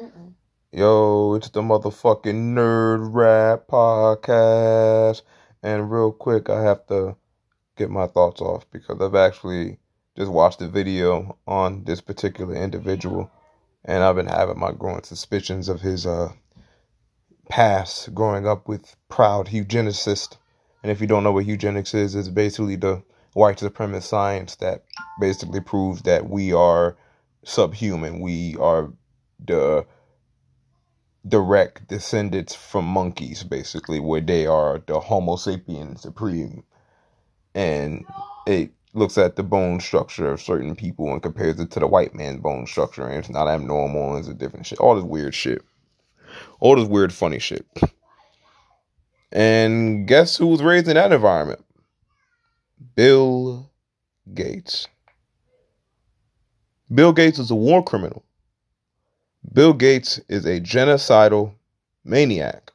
Mm-mm. Yo, it's the motherfucking Nerd Rap Podcast. And real quick, I have to get my thoughts off because I've actually just watched a video on this particular individual. And I've been having my growing suspicions of his uh, past growing up with proud eugenicist. And if you don't know what eugenics is, it's basically the white supremacist science that basically proves that we are subhuman. We are the direct descendants from monkeys, basically, where they are the Homo sapiens supreme. And it looks at the bone structure of certain people and compares it to the white man's bone structure, and it's not abnormal, it's a different shit. All this weird shit. All this weird, funny shit. And guess who was raised in that environment? Bill Gates. Bill Gates is a war criminal. Bill Gates is a genocidal maniac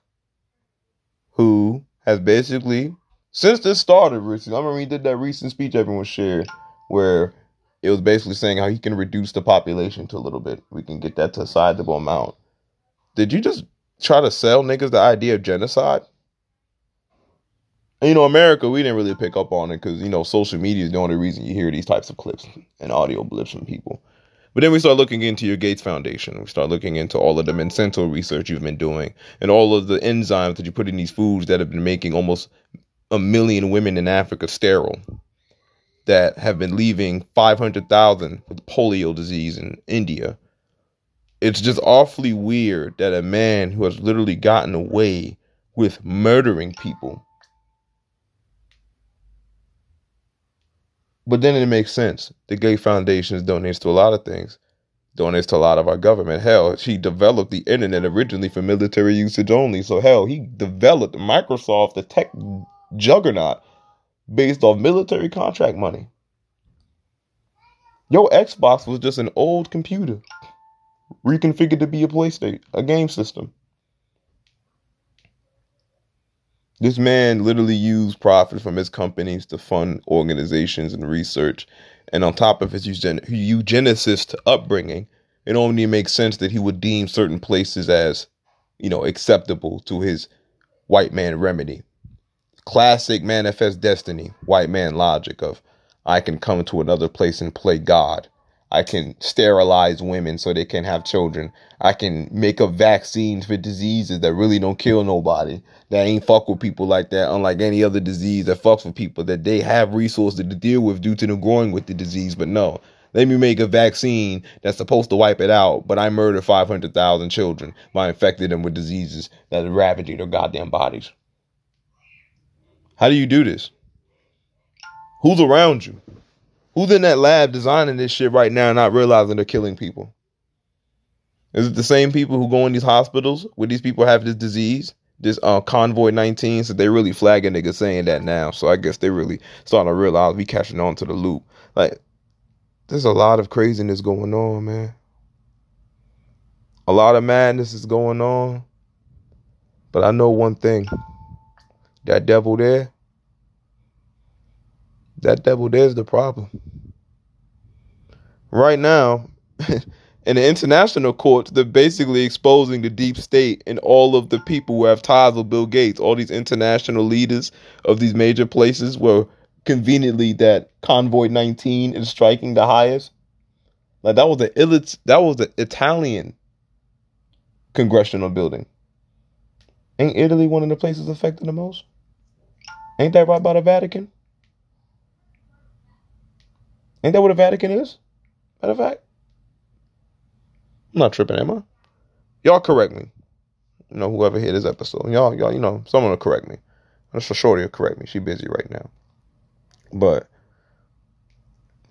who has basically, since this started recently, I remember he did that recent speech everyone shared where it was basically saying how he can reduce the population to a little bit. We can get that to a sizable amount. Did you just try to sell niggas the idea of genocide? And, you know, America, we didn't really pick up on it because, you know, social media is the only reason you hear these types of clips and audio blips from people. But then we start looking into your Gates Foundation. We start looking into all of the Monsanto research you've been doing and all of the enzymes that you put in these foods that have been making almost a million women in Africa sterile, that have been leaving 500,000 with polio disease in India. It's just awfully weird that a man who has literally gotten away with murdering people But then it makes sense. The Gates Foundation donates to a lot of things. Donates to a lot of our government. Hell, she developed the internet originally for military usage only. So hell, he developed Microsoft, the tech juggernaut, based off military contract money. Your Xbox was just an old computer, reconfigured to be a PlayStation, a game system. This man literally used profit from his companies to fund organizations and research. And on top of his eugen- eugenicist upbringing, it only makes sense that he would deem certain places as, you know, acceptable to his white man remedy. Classic manifest destiny, white man logic of I can come to another place and play God. I can sterilize women so they can have children. I can make up vaccines for diseases that really don't kill nobody. That ain't fuck with people like that, unlike any other disease that fucks with people that they have resources to deal with due to them growing with the disease. But no, let me make a vaccine that's supposed to wipe it out, but I murdered 500,000 children by infecting them with diseases that are ravaging their goddamn bodies. How do you do this? Who's around you? Who's in that lab designing this shit right now, not realizing they're killing people? Is it the same people who go in these hospitals where these people have this disease, this uh, convoy 19? So they really flagging niggas saying that now. So I guess they really starting to realize we catching on to the loop. Like, there's a lot of craziness going on, man. A lot of madness is going on. But I know one thing. That devil there, that devil there's the problem. Right now, in the international courts, they're basically exposing the deep state and all of the people who have ties with Bill Gates, all these international leaders of these major places where conveniently that convoy 19 is striking the highest. Like that was the that was the Italian congressional building. Ain't Italy one of the places affected the most? Ain't that right by the Vatican? Ain't that what the Vatican is? Matter of fact, I'm not tripping, am I? Y'all correct me. You know, whoever hit this episode, y'all, y'all, you know, someone will correct me. That's for sure. They'll correct me. She busy right now, but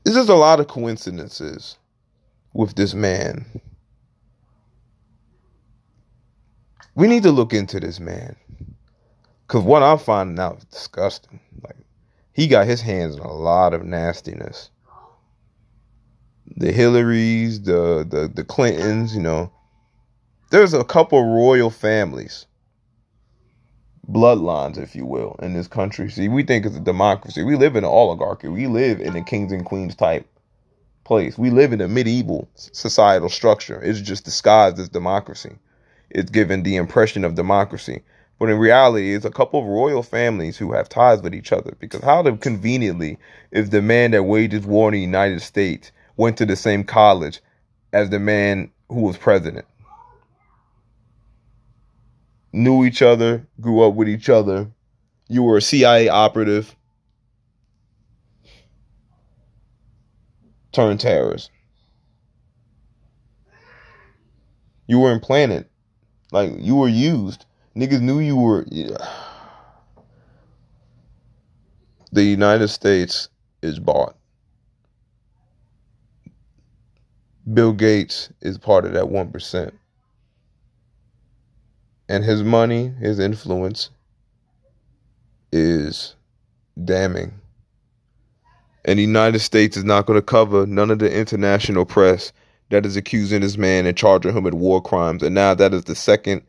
it's just a lot of coincidences with this man. We need to look into this man, cause what I'm finding out is disgusting. Like he got his hands in a lot of nastiness the Hillarys, the the the Clintons, you know. There's a couple royal families, bloodlines, if you will, in this country. See, we think it's a democracy. We live in an oligarchy. We live in a kings and queens type place. We live in a medieval societal structure. It's just disguised as democracy. It's given the impression of democracy. But in reality, it's a couple of royal families who have ties with each other. Because how conveniently is the man that wages war in the United States went to the same college as the man who was president? Knew each other, grew up with each other. You were a CIA operative turned terrorist. You were implanted. Like you were used. Niggas knew you were. Yeah. The United States is bought. Bill Gates is part of that 1%. And his money, his influence is damning. And the United States is not going to cover none of the international press that is accusing this man and charging him with war crimes. And now that is the second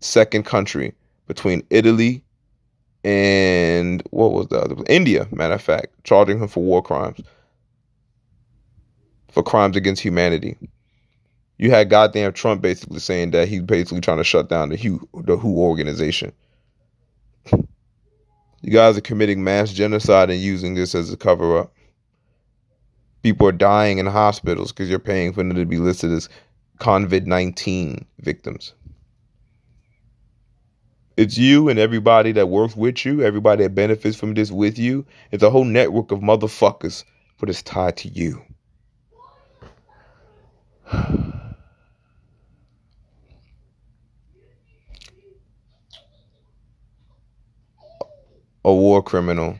second country between Italy and what was the other? India, matter of fact, charging him for war crimes, for crimes against humanity. You had goddamn Trump basically saying that he's basically trying to shut down the WHO, the WHO organization. You guys are committing mass genocide and using this as a cover up. People are dying in hospitals because you're paying for them to be listed as COVID 19 victims. It's you and everybody that works with you, everybody that benefits from this with you. It's a whole network of motherfuckers, but it's tied to you. A war criminal